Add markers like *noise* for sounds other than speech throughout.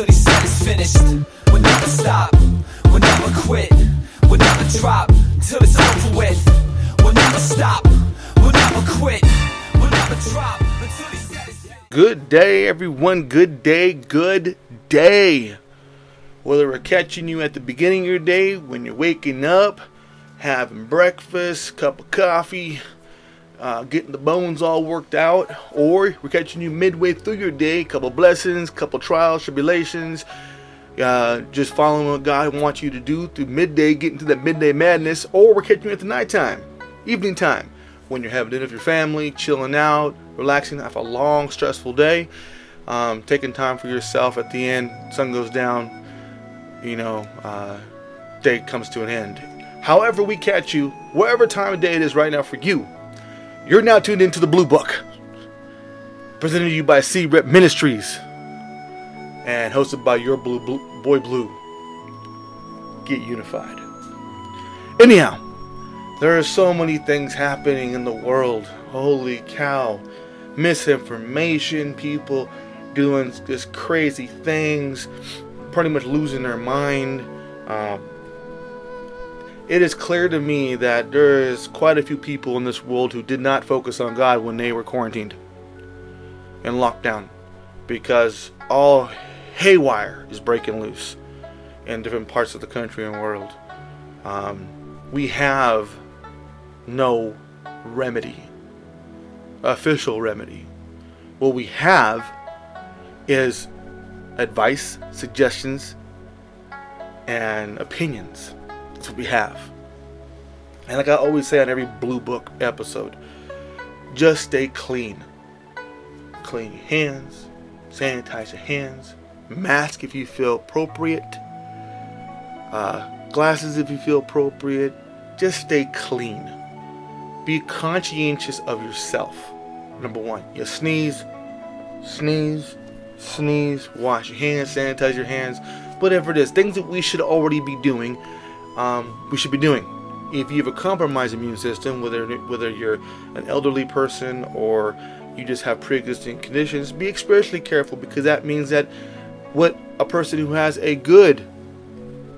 until he said it's finished. We'll never stop, we'll never quit, we'll never drop till it's over with. We'll never stop, we'll never quit, we'll never drop until he said it's finished. Good day, everyone. Good day. Good day. Whether we're catching you at the beginning of your day, when you're waking up, having breakfast, cup of coffee, uh, getting the bones all worked out, or we're catching you midway through your day, couple blessings, couple trials, tribulations, uh, just following what God wants you to do through midday, getting to that midday madness, or we're catching you at the nighttime, evening time, when you're having dinner with your family, chilling out, relaxing after a long, stressful day, um, taking time for yourself at the end, sun goes down, you know, uh, day comes to an end. However, we catch you, whatever time of day it is right now for you, you're now tuned into the Blue Book, presented to you by C Rep Ministries, and hosted by your Blue, Blue Boy Blue. Get unified. Anyhow, there are so many things happening in the world. Holy cow. Misinformation, people doing just crazy things, pretty much losing their mind. Um, it is clear to me that there is quite a few people in this world who did not focus on God when they were quarantined and locked down because all haywire is breaking loose in different parts of the country and world. Um, we have no remedy, official remedy. What we have is advice, suggestions, and opinions. What we have. And like I always say on every Blue Book episode, just stay clean. Clean your hands, sanitize your hands, mask if you feel appropriate, uh, glasses if you feel appropriate. Just stay clean. Be conscientious of yourself. Number one, you sneeze, sneeze, sneeze, wash your hands, sanitize your hands, whatever it is. Things that we should already be doing, um, we should be doing. If you have a compromised immune system, whether whether you're an elderly person or you just have pre-existing conditions, be especially careful because that means that what a person who has a good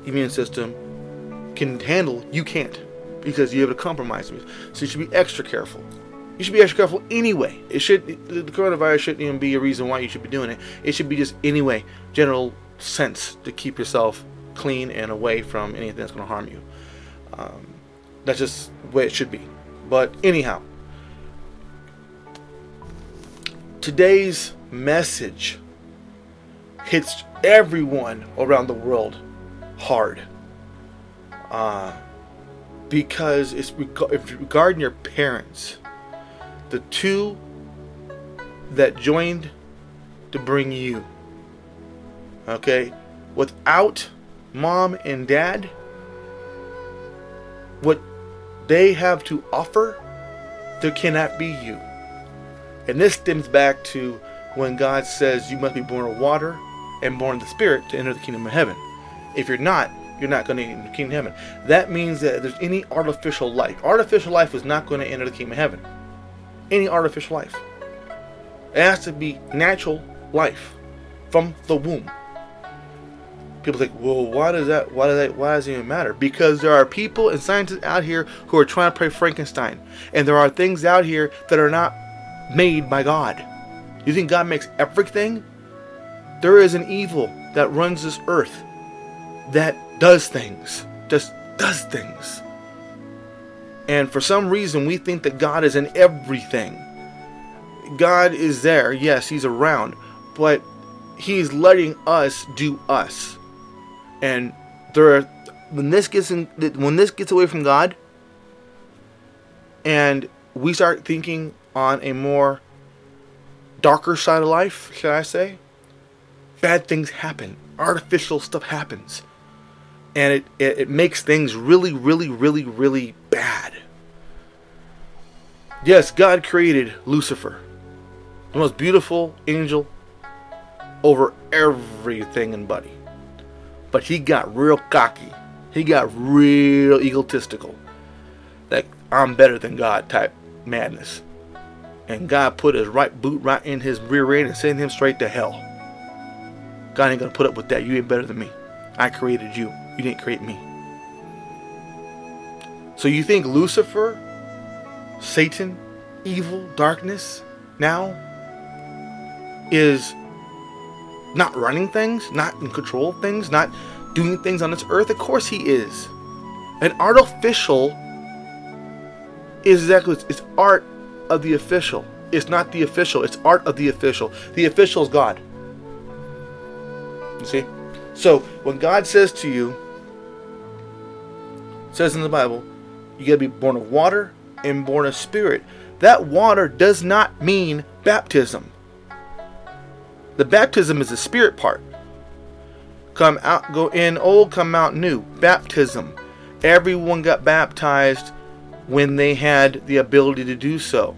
immune system can handle, you can't because you have a compromised immune. So you should be extra careful. You should be extra careful anyway. It should the coronavirus shouldn't even be a reason why you should be doing it. It should be just anyway, general sense to keep yourself clean and away from anything that's going to harm you. Um, that's just the way it should be. But anyhow, today's message hits everyone around the world hard. Uh, because it's reg- regarding your parents, the two that joined to bring you. Okay? Without mom and dad, what they have to offer, there cannot be you. And this stems back to when God says you must be born of water and born of the Spirit to enter the kingdom of heaven. If you're not, you're not going to enter the kingdom of heaven. That means that there's any artificial life, artificial life is not going to enter the kingdom of heaven. Any artificial life. It has to be natural life from the womb. People think, well, why does that? Why does that? Why does it even matter? Because there are people and scientists out here who are trying to play Frankenstein, and there are things out here that are not made by God. You think God makes everything? There is an evil that runs this earth that does things, just does things. And for some reason, we think that God is in everything. God is there, yes, He's around, but He's letting us do us. And there are when this gets in, when this gets away from God, and we start thinking on a more darker side of life, should I say, bad things happen. Artificial stuff happens. And it, it, it makes things really, really, really, really bad. Yes, God created Lucifer, the most beautiful angel over everything and buddy. But he got real cocky. He got real egotistical. Like, I'm better than God type madness. And God put his right boot right in his rear end and sent him straight to hell. God ain't gonna put up with that. You ain't better than me. I created you. You didn't create me. So you think Lucifer, Satan, evil, darkness now is not running things, not in control of things, not doing things on this earth? Of course he is. An artificial is exactly it's art of the official. It's not the official, it's art of the official. The official is God. You see? So when God says to you, says in the Bible, you gotta be born of water and born of spirit. That water does not mean baptism. The baptism is the spirit part. Come out, go in old, come out new. Baptism. Everyone got baptized when they had the ability to do so.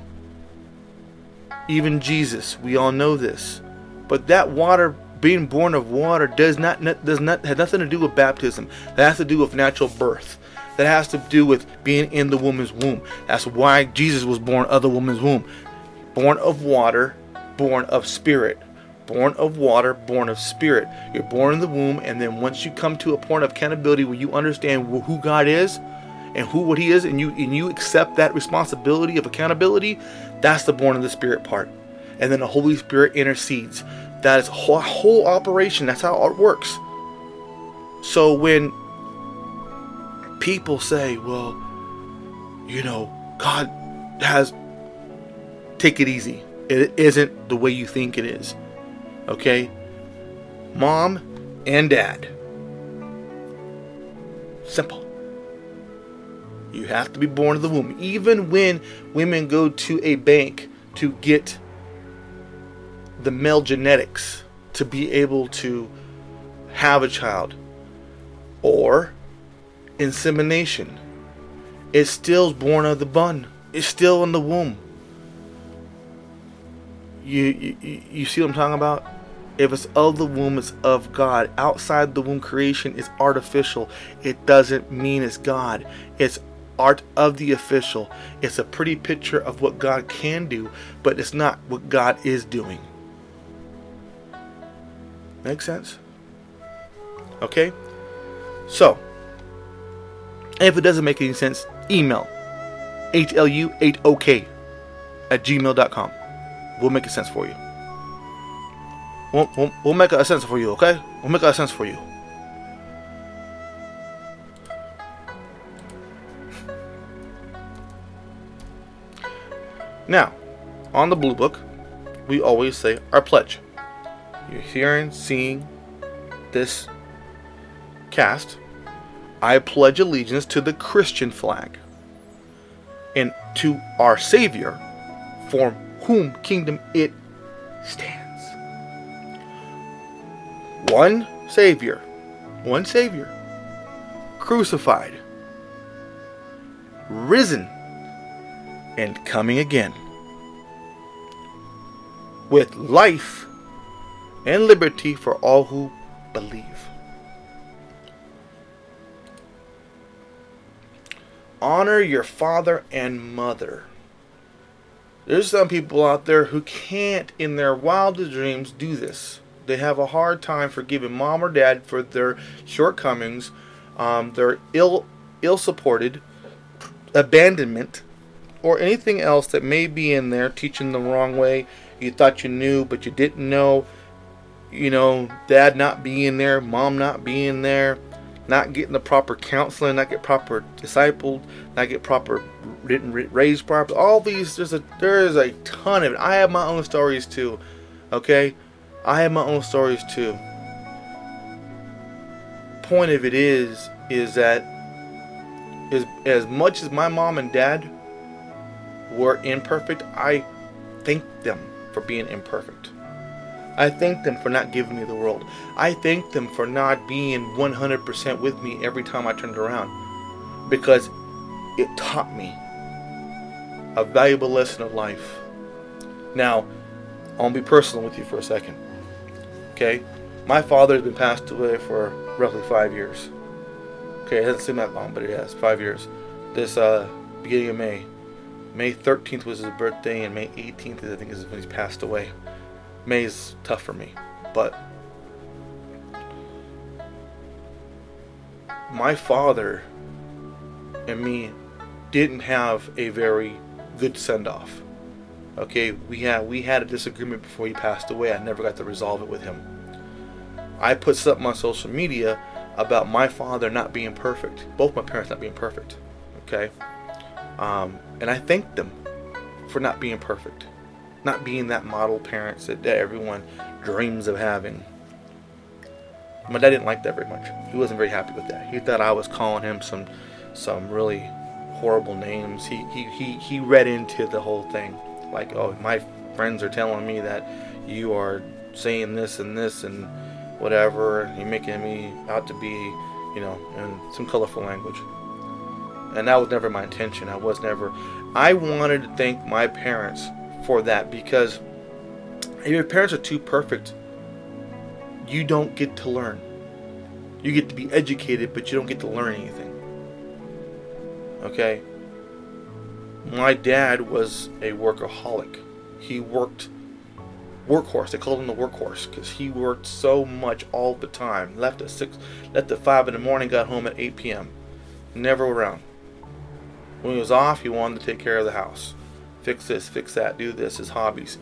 Even Jesus, we all know this. But that water being born of water does not does not have nothing to do with baptism. That has to do with natural birth. That has to do with being in the woman's womb. That's why Jesus was born of the woman's womb. Born of water, born of spirit. Born of water, born of spirit. You're born in the womb, and then once you come to a point of accountability where you understand who God is and who what He is, and you and you accept that responsibility of accountability, that's the born of the spirit part. And then the Holy Spirit intercedes. That is whole, whole operation. That's how it works. So when people say, well, you know, God has, take it easy. It isn't the way you think it is. Okay? Mom and dad. Simple. You have to be born of the womb. Even when women go to a bank to get the male genetics to be able to have a child or insemination it's still born of the bun it's still in the womb you, you you see what i'm talking about if it's of the womb it's of god outside the womb creation is artificial it doesn't mean it's god it's art of the official it's a pretty picture of what god can do but it's not what god is doing Make sense? Okay? So, if it doesn't make any sense, email 8lu8ok at gmail.com. We'll make a sense for you. We'll, we'll, make a sense for you, okay? We'll make a sense for you. Now, on the Blue Book, we always say our pledge you're hearing, seeing this cast, I pledge allegiance to the Christian flag and to our Savior, for whom kingdom it stands. One Savior, one Savior, crucified, risen, and coming again with life and liberty for all who believe. Honor your father and mother. There's some people out there who can't, in their wildest dreams, do this. They have a hard time forgiving mom or dad for their shortcomings, um, their ill, ill-supported abandonment, or anything else that may be in there, teaching the wrong way. You thought you knew, but you didn't know you know, dad not being there, mom not being there, not getting the proper counseling, not get proper discipled, not get proper written raised properly. All these there's a there is a ton of it. I have my own stories too. Okay? I have my own stories too. Point of it is is that is as much as my mom and dad were imperfect, I thank them for being imperfect. I thank them for not giving me the world. I thank them for not being 100% with me every time I turned around because it taught me a valuable lesson of life. Now, I'll be personal with you for a second. Okay? My father's been passed away for roughly five years. Okay, it hasn't seemed that long, but it has, five years. This uh, beginning of May. May 13th was his birthday, and May 18th, I think, is when he's passed away. May's tough for me, but my father and me didn't have a very good send off. Okay, we had we had a disagreement before he passed away. I never got to resolve it with him. I put something on social media about my father not being perfect, both my parents not being perfect. Okay, um, and I thanked them for not being perfect, not being that model parents that, that everyone dreams of having. My dad didn't like that very much. He wasn't very happy with that. He thought I was calling him some some really horrible names. He he he, he read into the whole thing like, oh, my friends are telling me that you are saying this and this and whatever. and You're making me out to be, you know, in some colorful language. And that was never my intention. I was never. I wanted to thank my parents for that because if your parents are too perfect, you don't get to learn. You get to be educated, but you don't get to learn anything. Okay? My dad was a workaholic. He worked workhorse. They called him the workhorse because he worked so much all the time. Left at six, left at five in the morning, got home at 8 p.m. Never around. When he was off, he wanted to take care of the house, fix this, fix that, do this, his hobbies,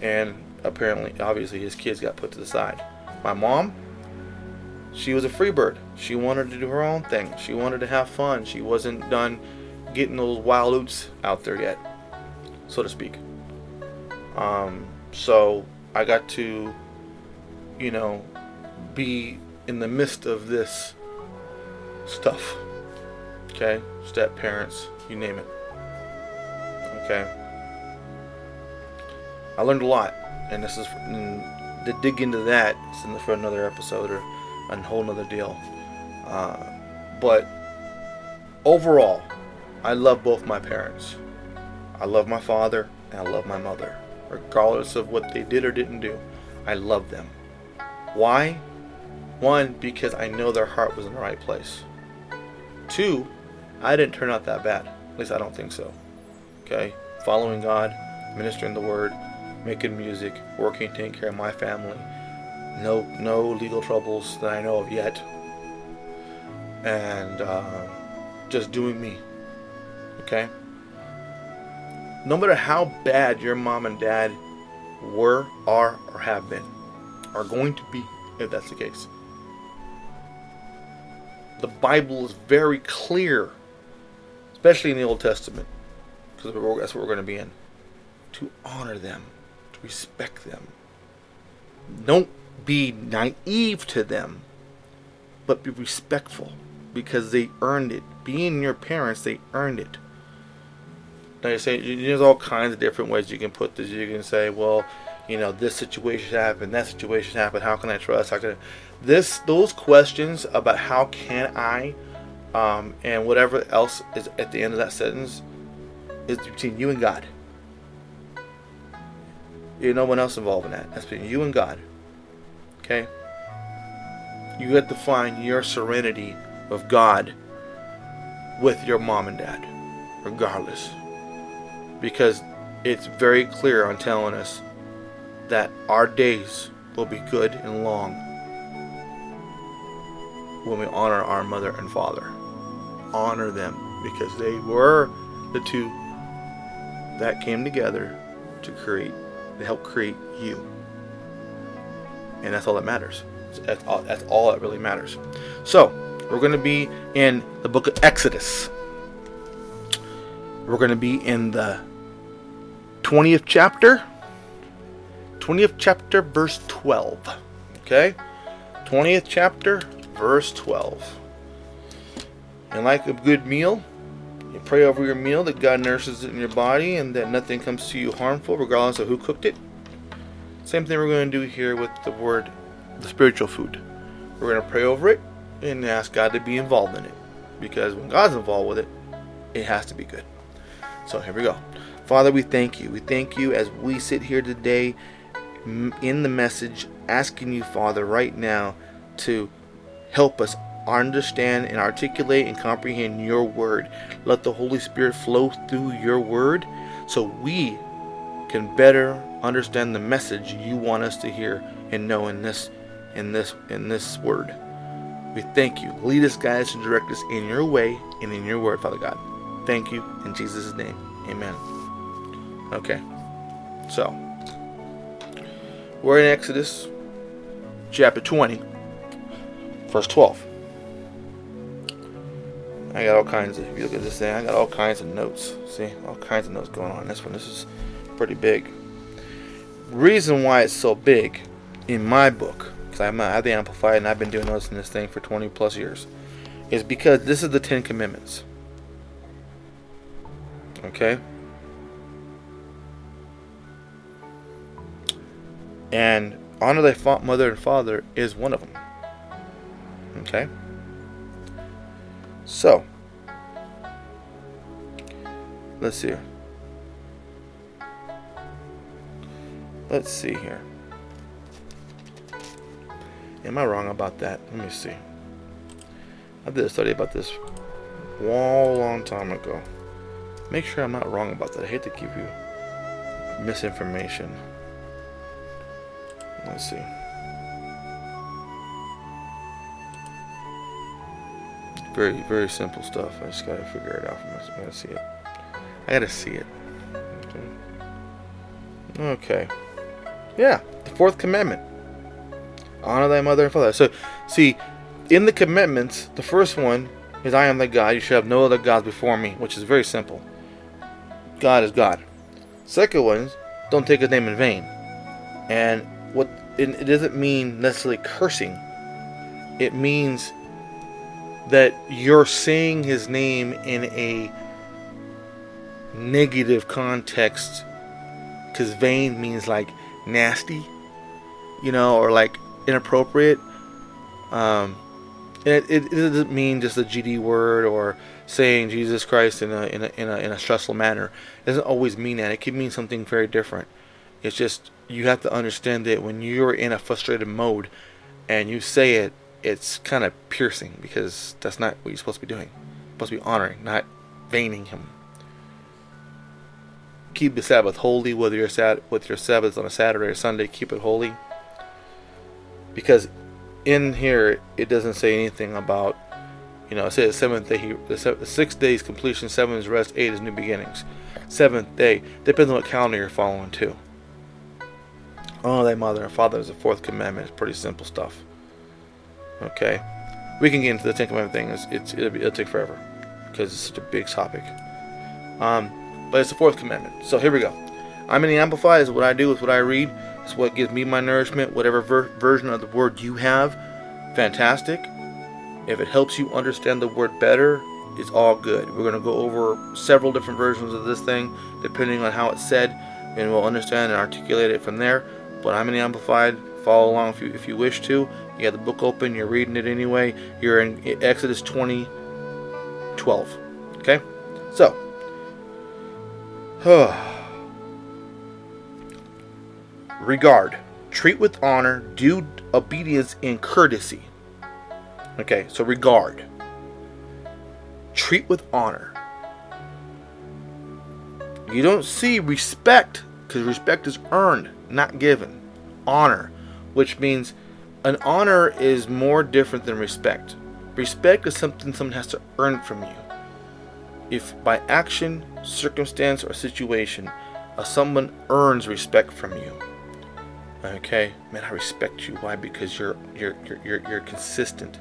and apparently, obviously, his kids got put to the side. My mom, she was a free bird. She wanted to do her own thing. She wanted to have fun. She wasn't done getting those wild oats out there yet, so to speak. Um, so I got to, you know, be in the midst of this stuff. Okay, step parents, you name it. Okay, I learned a lot, and this is and to dig into that. that is for another episode or a whole nother deal. Uh, but overall, I love both my parents. I love my father and I love my mother. Regardless of what they did or didn't do, I love them. Why? One, because I know their heart was in the right place. Two, I didn't turn out that bad. At least I don't think so. Okay? Following God, ministering the word, making music, working, taking care of my family. No, no legal troubles that I know of yet. And uh, just doing me. Okay? No matter how bad your mom and dad were, are, or have been, are going to be, if that's the case. The Bible is very clear, especially in the Old Testament, because that's what we're going to be in, to honor them, to respect them. Don't be naive to them, but be respectful because they earned it. Being your parents, they earned it like I say, there's all kinds of different ways you can put this. You can say, well, you know, this situation happened, that situation happened. How can I trust? How can I? this? Those questions about how can I, um, and whatever else is at the end of that sentence, is between you and God. There's no one else involved in that. That's between you and God. Okay. You have to find your serenity of God with your mom and dad, regardless because it's very clear on telling us that our days will be good and long when we honor our mother and father. Honor them because they were the two that came together to create, to help create you. And that's all that matters. That's all, that's all that really matters. So, we're going to be in the book of Exodus. We're going to be in the 20th chapter. 20th chapter, verse 12. Okay? 20th chapter, verse 12. And like a good meal, you pray over your meal that God nourishes it in your body and that nothing comes to you harmful, regardless of who cooked it. Same thing we're going to do here with the word, the spiritual food. We're going to pray over it and ask God to be involved in it. Because when God's involved with it, it has to be good. So here we go. Father, we thank you. We thank you as we sit here today in the message, asking you, Father, right now to help us understand and articulate and comprehend your word. Let the Holy Spirit flow through your word so we can better understand the message you want us to hear and know in this in this in this word. We thank you. Lead us, us, and direct us in your way and in your word, Father God. Thank you. In Jesus' name. Amen. Okay. So, we're in Exodus chapter 20, verse 12. I got all kinds of, if you look at this thing, I got all kinds of notes. See, all kinds of notes going on. This one, this is pretty big. Reason why it's so big in my book, because I have the Amplified and I've been doing notes in this thing for 20 plus years, is because this is the Ten Commandments. Okay? And honor thy mother and father is one of them. Okay? So, let's see. Let's see here. Am I wrong about that? Let me see. I did a study about this a long time ago. Make sure I'm not wrong about that. I hate to give you misinformation. Let's see. Very, very simple stuff. I just gotta figure it out for myself. I gotta see it. I gotta see it. Okay. okay. Yeah, the fourth commandment. Honor thy mother and father. So, see, in the commandments, the first one is I am thy God. You should have no other gods before me, which is very simple. God is God. Second one is don't take his name in vain. And what it, doesn't mean necessarily cursing. It means that you're saying his name in a negative context because vain means like nasty you know or like inappropriate. Um it, it, it, doesn't mean just a gd word or saying jesus christ in a, in a in a in a stressful manner. It doesn't always mean that. It could mean something very different it's just you have to understand that when you're in a frustrated mode and you say it it's kind of piercing because that's not what you're supposed to be doing. You're supposed to be honoring, not veining him. Keep the Sabbath holy, whether you're sat with your Sabbath on a Saturday or Sunday. Keep it holy, because in here it doesn't say anything about, you know, it says seventh day. He, the, sixth day is completion, seven is rest, eight is new beginnings. Seventh day depends on what calendar you're following too. Oh, thy mother and father is the fourth commandment. It's pretty simple stuff. Okay, we can get into the Ten Commandment thing. It's, it's it'll, be, it'll take forever because it's such a big topic. Um, but it's the fourth commandment. So here we go. I'm in the Amplified. Is what I do. Is what I read. It's what gives me my nourishment. Whatever ver- version of the word you have, fantastic. If it helps you understand the word better, it's all good. We're going to go over several different versions of this thing, depending on how it's said, and we'll understand and articulate it from there. But I'm in the Amplified. Follow along if you if you wish to. You have the book open, you're reading it anyway. You're in Exodus 20, 12. Okay? So, *sighs* regard, treat with honor, do obedience in courtesy. Okay, so regard, treat with honor. You don't see respect because respect is earned, not given. Honor, which means an honor is more different than respect. Respect is something someone has to earn from you. If by action, circumstance, or situation, uh, someone earns respect from you, okay, man, I respect you. Why? Because you're you're you're you're, you're consistent.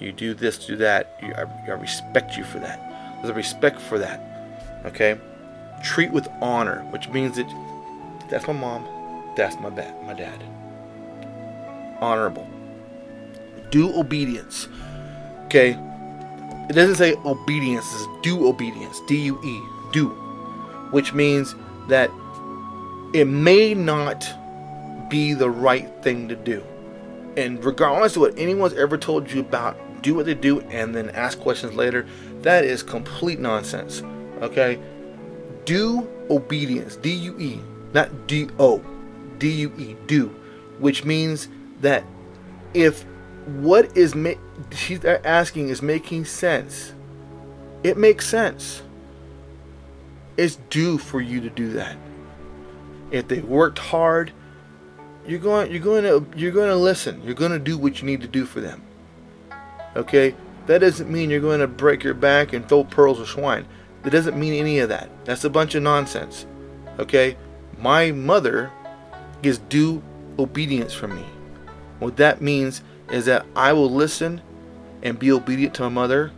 You do this, do that. You, I, I respect you for that. There's a respect for that. Okay, treat with honor, which means that that's my mom, that's my dad, my dad honorable. Do obedience. Okay? It doesn't say obedience, it says do obedience. D U E. Do. Which means that it may not be the right thing to do. And regardless of what anyone's ever told you about, do what they do and then ask questions later, that is complete nonsense. Okay? Do obedience. D U E. Not D O. D U E. Do. Which means that if what is ma- she's asking is making sense, it makes sense. It's due for you to do that. If they worked hard, you're going you're going to you're going to listen. You're going to do what you need to do for them. Okay? That doesn't mean you're going to break your back and throw pearls of swine. That doesn't mean any of that. That's a bunch of nonsense. Okay? My mother gets due obedience from me. What that means is that I will listen and be obedient to my mother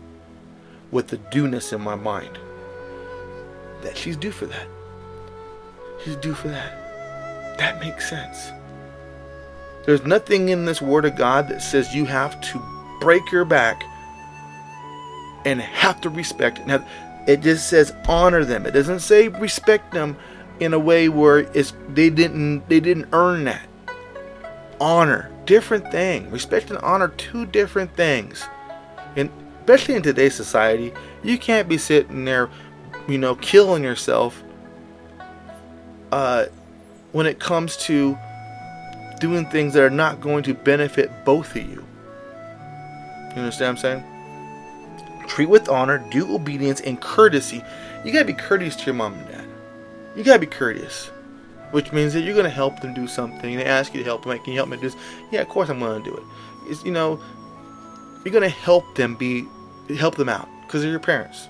with the dueness in my mind. That she's due for that. She's due for that. That makes sense. There's nothing in this Word of God that says you have to break your back and have to respect it. Now, it just says honor them. It doesn't say respect them in a way where it's they didn't they didn't earn that. Honor, different thing. Respect and honor, two different things. And especially in today's society, you can't be sitting there, you know, killing yourself uh, when it comes to doing things that are not going to benefit both of you. You understand what I'm saying? Treat with honor, do obedience, and courtesy. You gotta be courteous to your mom and dad. You gotta be courteous. Which means that you're gonna help them do something. They ask you to help them. Can you help me do this? Yeah, of course I'm gonna do it. It's, you know, you're gonna help them be, help them out because they're your parents.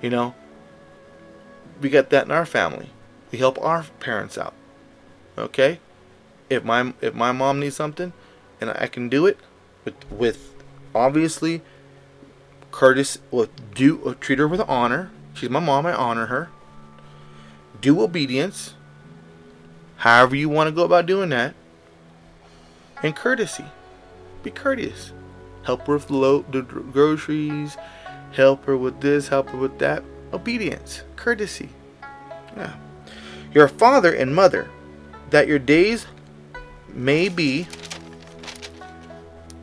You know, we got that in our family. We help our parents out. Okay, if my if my mom needs something, and I can do it, with with obviously Curtis will do treat her with honor. She's my mom. I honor her. Do obedience. However you want to go about doing that. And courtesy. Be courteous. Help her with the groceries. Help her with this. Help her with that. Obedience. Courtesy. Yeah. Your father and mother, that your days may be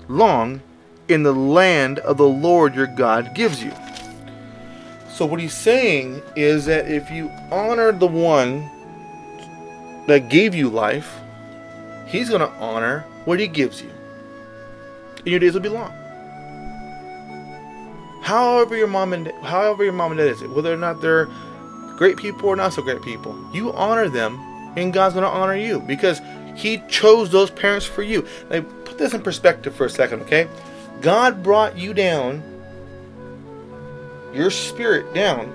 long in the land of the Lord your God gives you. So, what he's saying is that if you honor the one that gave you life, he's going to honor what he gives you. And your days will be long. However your mom and however your mom and dad is, whether or not they're great people or not so great people, you honor them, and God's going to honor you because He chose those parents for you. Now, put this in perspective for a second, okay? God brought you down, your spirit down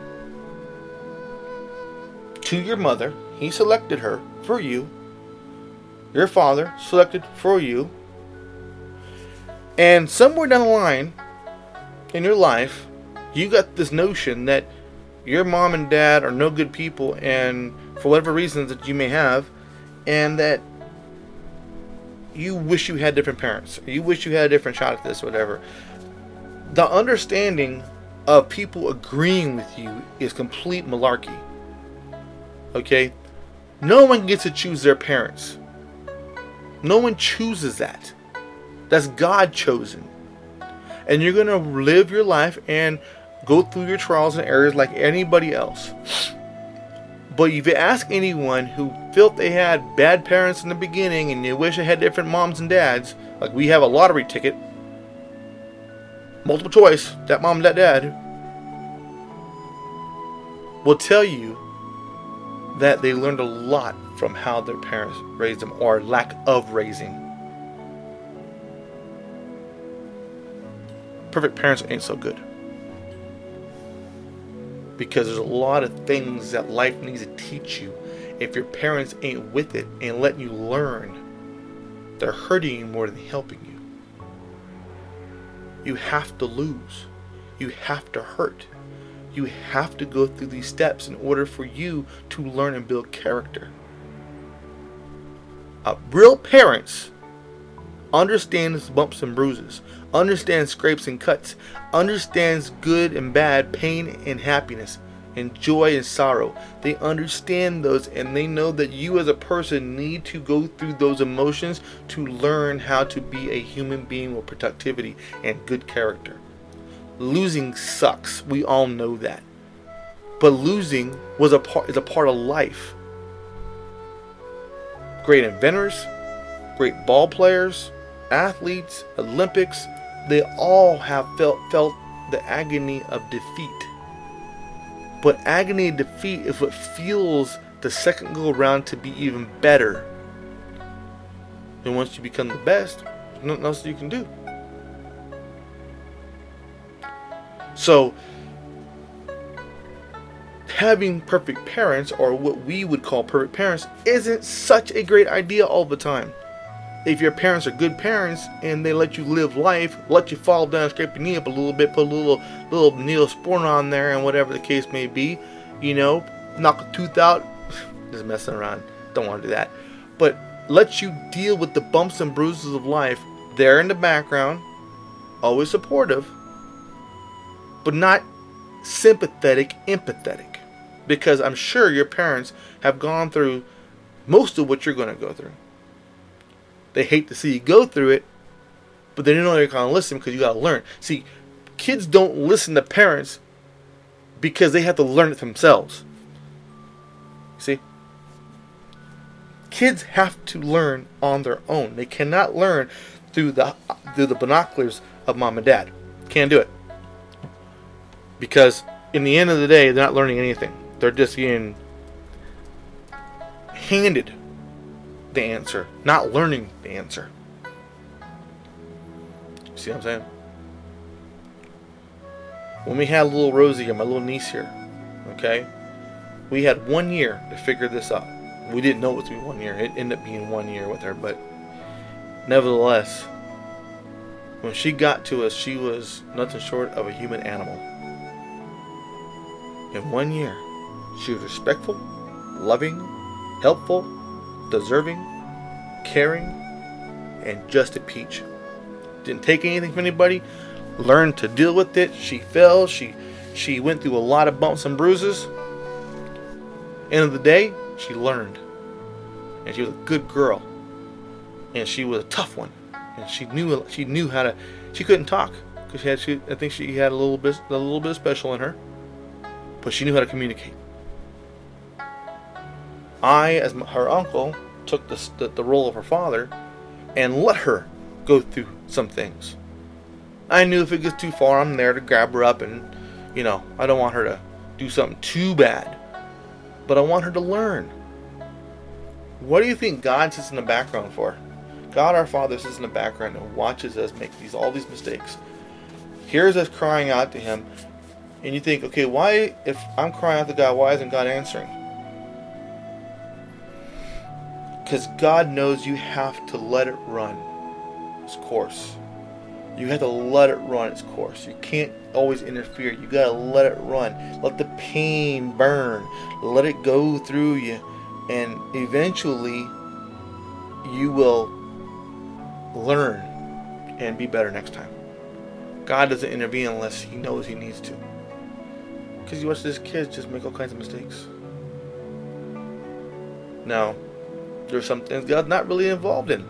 to your mother. He selected her for you. Your father selected for you. And somewhere down the line in your life, you got this notion that your mom and dad are no good people, and for whatever reasons that you may have, and that you wish you had different parents, you wish you had a different shot at this, whatever. The understanding of people agreeing with you is complete malarkey. Okay? No one gets to choose their parents. No one chooses that. That's God chosen. And you're going to live your life and go through your trials and errors like anybody else. But if you ask anyone who felt they had bad parents in the beginning and you wish they had different moms and dads, like we have a lottery ticket, multiple choice, that mom, that dad, will tell you that they learned a lot from how their parents raised them or lack of raising. Perfect parents ain't so good because there's a lot of things that life needs to teach you. If your parents ain't with it and letting you learn, they're hurting you more than helping you. You have to lose. You have to hurt. You have to go through these steps in order for you to learn and build character. Uh, real parents understands bumps and bruises, understands scrapes and cuts, understands good and bad, pain and happiness, and joy and sorrow. They understand those and they know that you as a person need to go through those emotions to learn how to be a human being with productivity and good character. Losing sucks. We all know that. But losing was a part is a part of life. Great inventors, great ball players, athletes, Olympics, they all have felt felt the agony of defeat. But agony defeat is what fuels the second go around to be even better. And once you become the best, there's nothing else you can do. So, having perfect parents, or what we would call perfect parents, isn't such a great idea all the time. If your parents are good parents and they let you live life, let you fall down, scrape your knee up a little bit, put a little little Neosporin on there, and whatever the case may be, you know, knock a tooth out, *laughs* just messing around. Don't want to do that. But let you deal with the bumps and bruises of life there in the background, always supportive, but not sympathetic, empathetic because I'm sure your parents have gone through most of what you're going to go through. They hate to see you go through it, but they know they're going to listen because you got to learn. See, kids don't listen to parents because they have to learn it themselves. See? Kids have to learn on their own. They cannot learn through the through the binoculars of mom and dad. Can't do it. Because in the end of the day, they're not learning anything. They're just being handed the answer, not learning the answer. See what I'm saying? When we had little Rosie and my little niece here, okay, we had one year to figure this out. We didn't know it was to be one year. It ended up being one year with her, but nevertheless, when she got to us, she was nothing short of a human animal. In one year, she was respectful, loving, helpful, deserving, caring, and just a peach. Didn't take anything from anybody. Learned to deal with it. She fell. She she went through a lot of bumps and bruises. End of the day, she learned, and she was a good girl. And she was a tough one, and she knew she knew how to. She couldn't talk because she had. She, I think she had a little bit a little bit special in her, but she knew how to communicate. I, as her uncle, took the, the, the role of her father and let her go through some things. I knew if it gets too far, I'm there to grab her up and, you know, I don't want her to do something too bad. But I want her to learn. What do you think God sits in the background for? God our Father sits in the background and watches us make these all these mistakes. Hears us crying out to Him, and you think, okay, why if I'm crying out to God, why isn't God answering? Because God knows you have to let it run its course. You have to let it run its course. You can't always interfere. You gotta let it run. Let the pain burn. Let it go through you. And eventually, you will learn and be better next time. God doesn't intervene unless He knows He needs to. Because you watch these kids just make all kinds of mistakes. Now, there's some things God's not really involved in.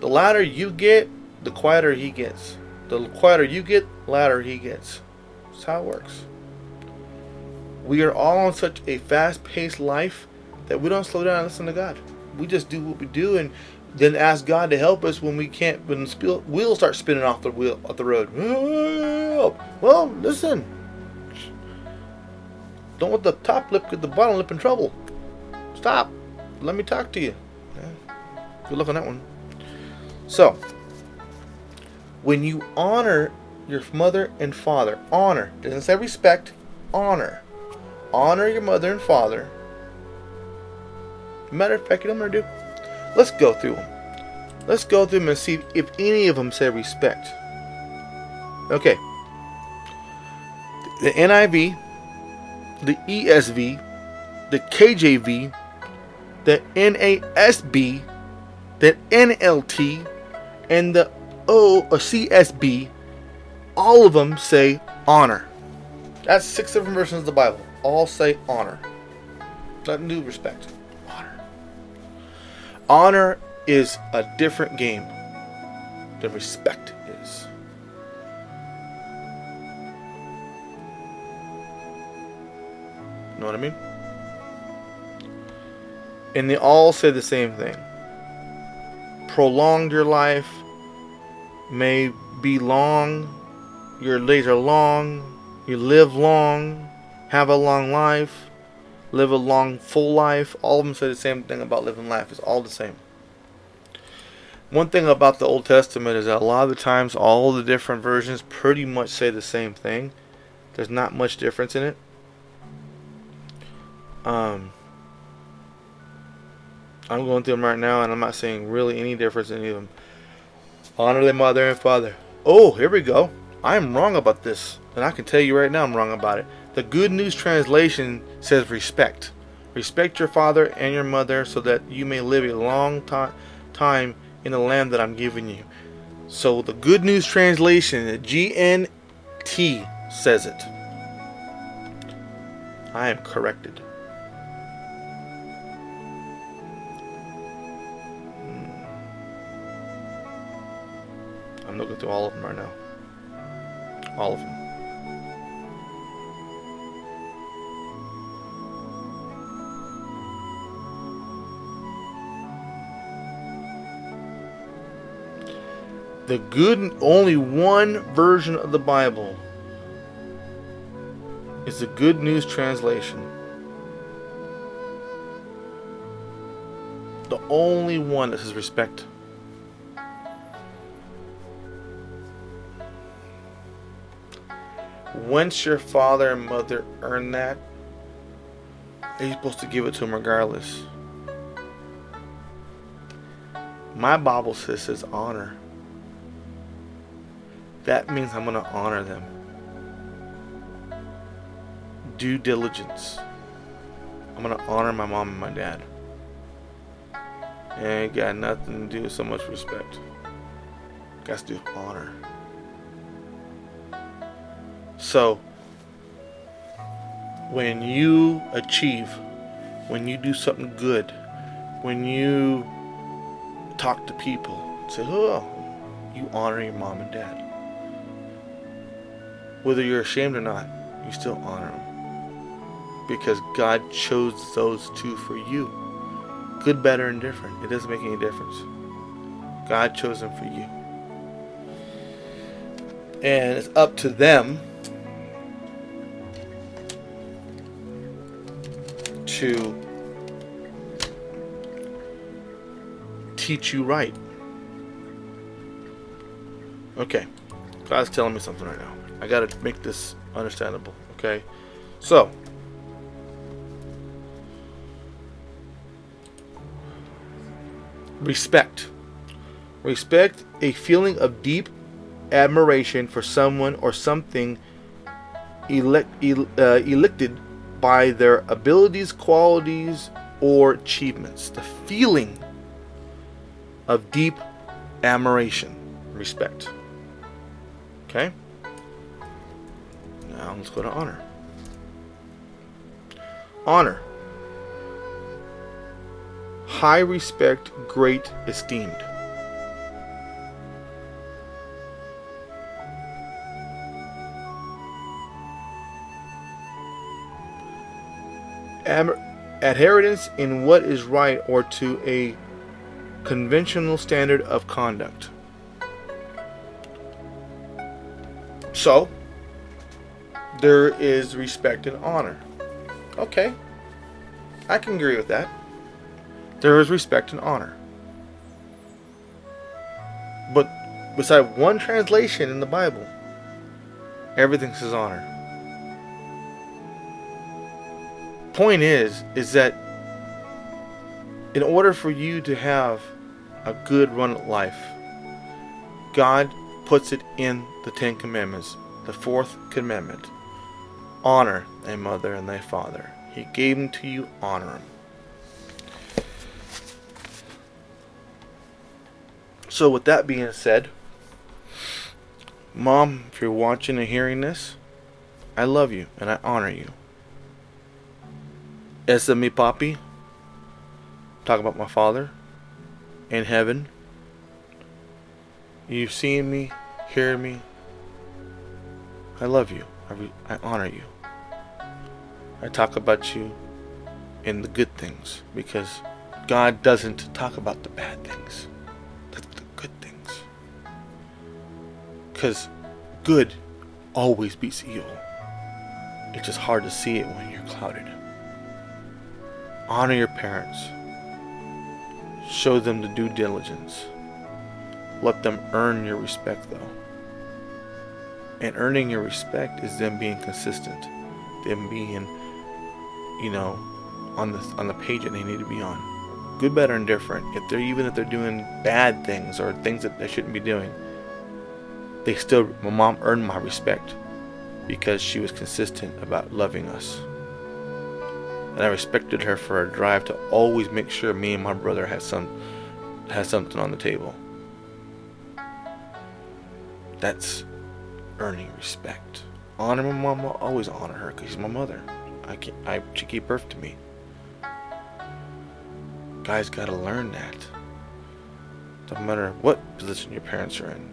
The louder you get, the quieter He gets. The quieter you get, louder He gets. That's how it works. We are all on such a fast paced life that we don't slow down and listen to God. We just do what we do and then ask God to help us when we can't, when the wheels start spinning off the wheel, off the road. Well, listen. Don't let the top lip get the bottom lip in trouble. Stop. Let me talk to you. Yeah. Good luck on that one. So, when you honor your mother and father, honor, doesn't say respect, honor. Honor your mother and father. Matter of fact, you know what I'm going to do? Let's go through them. Let's go through them and see if any of them say respect. Okay. The NIV, the ESV, the KJV, the NASB, the NLT, and the O or CSB, all of them say honor. That's six different versions of the Bible. All say honor. Not new respect. Honor. Honor is a different game than respect is. Know what I mean? And they all say the same thing. Prolonged your life may be long, your days are long, you live long, have a long life, live a long, full life. All of them say the same thing about living life. It's all the same. One thing about the Old Testament is that a lot of the times all the different versions pretty much say the same thing. There's not much difference in it. Um, I'm going through them right now, and I'm not seeing really any difference in any of them. Honor their mother and father. Oh, here we go. I'm wrong about this, and I can tell you right now I'm wrong about it. The Good News Translation says respect. Respect your father and your mother so that you may live a long to- time in the land that I'm giving you. So the Good News Translation, the GNT, says it. I am corrected. I'm looking through all of them right now. All of them. The good, only one version of the Bible is the Good News Translation. The only one that says respect. Once your father and mother earn that, you're supposed to give it to them regardless. My Bible says says honor. That means I'm going to honor them. Due diligence. I'm going to honor my mom and my dad. Ain't got nothing to do with so much respect. Got to do honor. So, when you achieve, when you do something good, when you talk to people, say, oh, you honor your mom and dad. Whether you're ashamed or not, you still honor them. Because God chose those two for you. Good, better, and different. It doesn't make any difference. God chose them for you. And it's up to them to teach you right. Okay. God's telling me something right now. I got to make this understandable, okay? So, respect. Respect a feeling of deep admiration for someone or something elect, el, uh, elected by their abilities, qualities, or achievements. The feeling of deep admiration, respect. Okay? Now let's go to honor. Honor. High respect, great esteemed. Adherence in what is right or to a conventional standard of conduct. So, there is respect and honor. Okay, I can agree with that. There is respect and honor. But beside one translation in the Bible, everything says honor. Point is, is that in order for you to have a good run life, God puts it in the Ten Commandments, the fourth commandment honor thy mother and thy father. He gave them to you, honor them. So, with that being said, Mom, if you're watching and hearing this, I love you and I honor you. Esa mi papi, talk about my father in heaven. You've seen me, hear me. I love you. I, re- I honor you. I talk about you in the good things because God doesn't talk about the bad things, the, the good things. Because good always beats evil. It's just hard to see it when you're clouded. Honor your parents. Show them the due diligence. let them earn your respect, though. And earning your respect is them being consistent, them being, you know, on the on the page that they need to be on. Good, better, and different. If they're even if they're doing bad things or things that they shouldn't be doing, they still my mom earned my respect because she was consistent about loving us. And I respected her for her drive to always make sure me and my brother had some had something on the table. That's earning respect. Honor my. I'll always honor her because she's my mother. I can I she gave birth to me. Guys got to learn that. Doesn't matter what position your parents are in.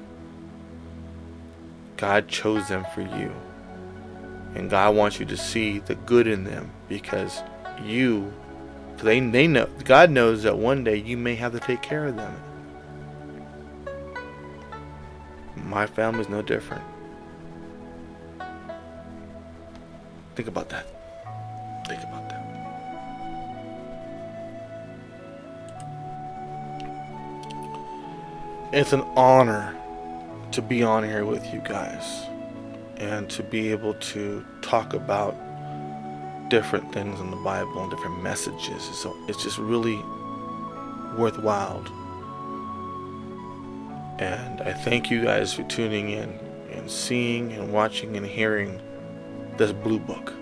God chose them for you. And God wants you to see the good in them because you, they, they know, God knows that one day you may have to take care of them. My family's no different. Think about that. Think about that. It's an honor to be on here with you guys and to be able to talk about different things in the Bible and different messages. So it's just really worthwhile. And I thank you guys for tuning in and seeing and watching and hearing this 8lu8ok.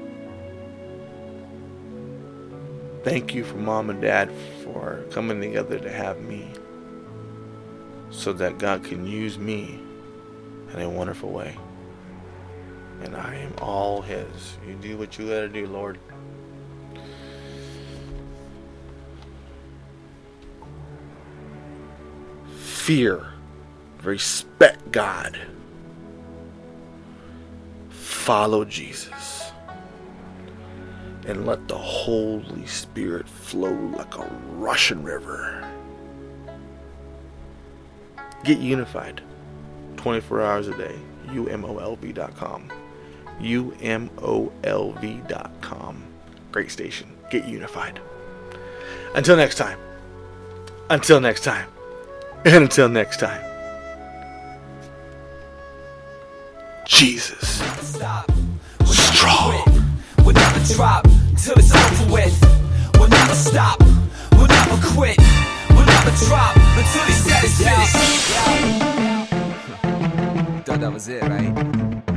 Thank you for mom and dad for coming together to have me so that God can use me in a wonderful way. And I am all His. You do what you gotta do, Lord. Fear, respect God, follow Jesus, and let the Holy Spirit flow like a rushing river. Get unified 24 hours a day. UMOLV.com. UMOLV.com. Great station. Get unified. Until next time. Until next time. *laughs* And until next time. Jesus. Stop. Strong. We'll never drop till it's over with. We'll never stop. We'll never quit. We'll never drop until he said it's finished. *laughs* Thought that was it, right?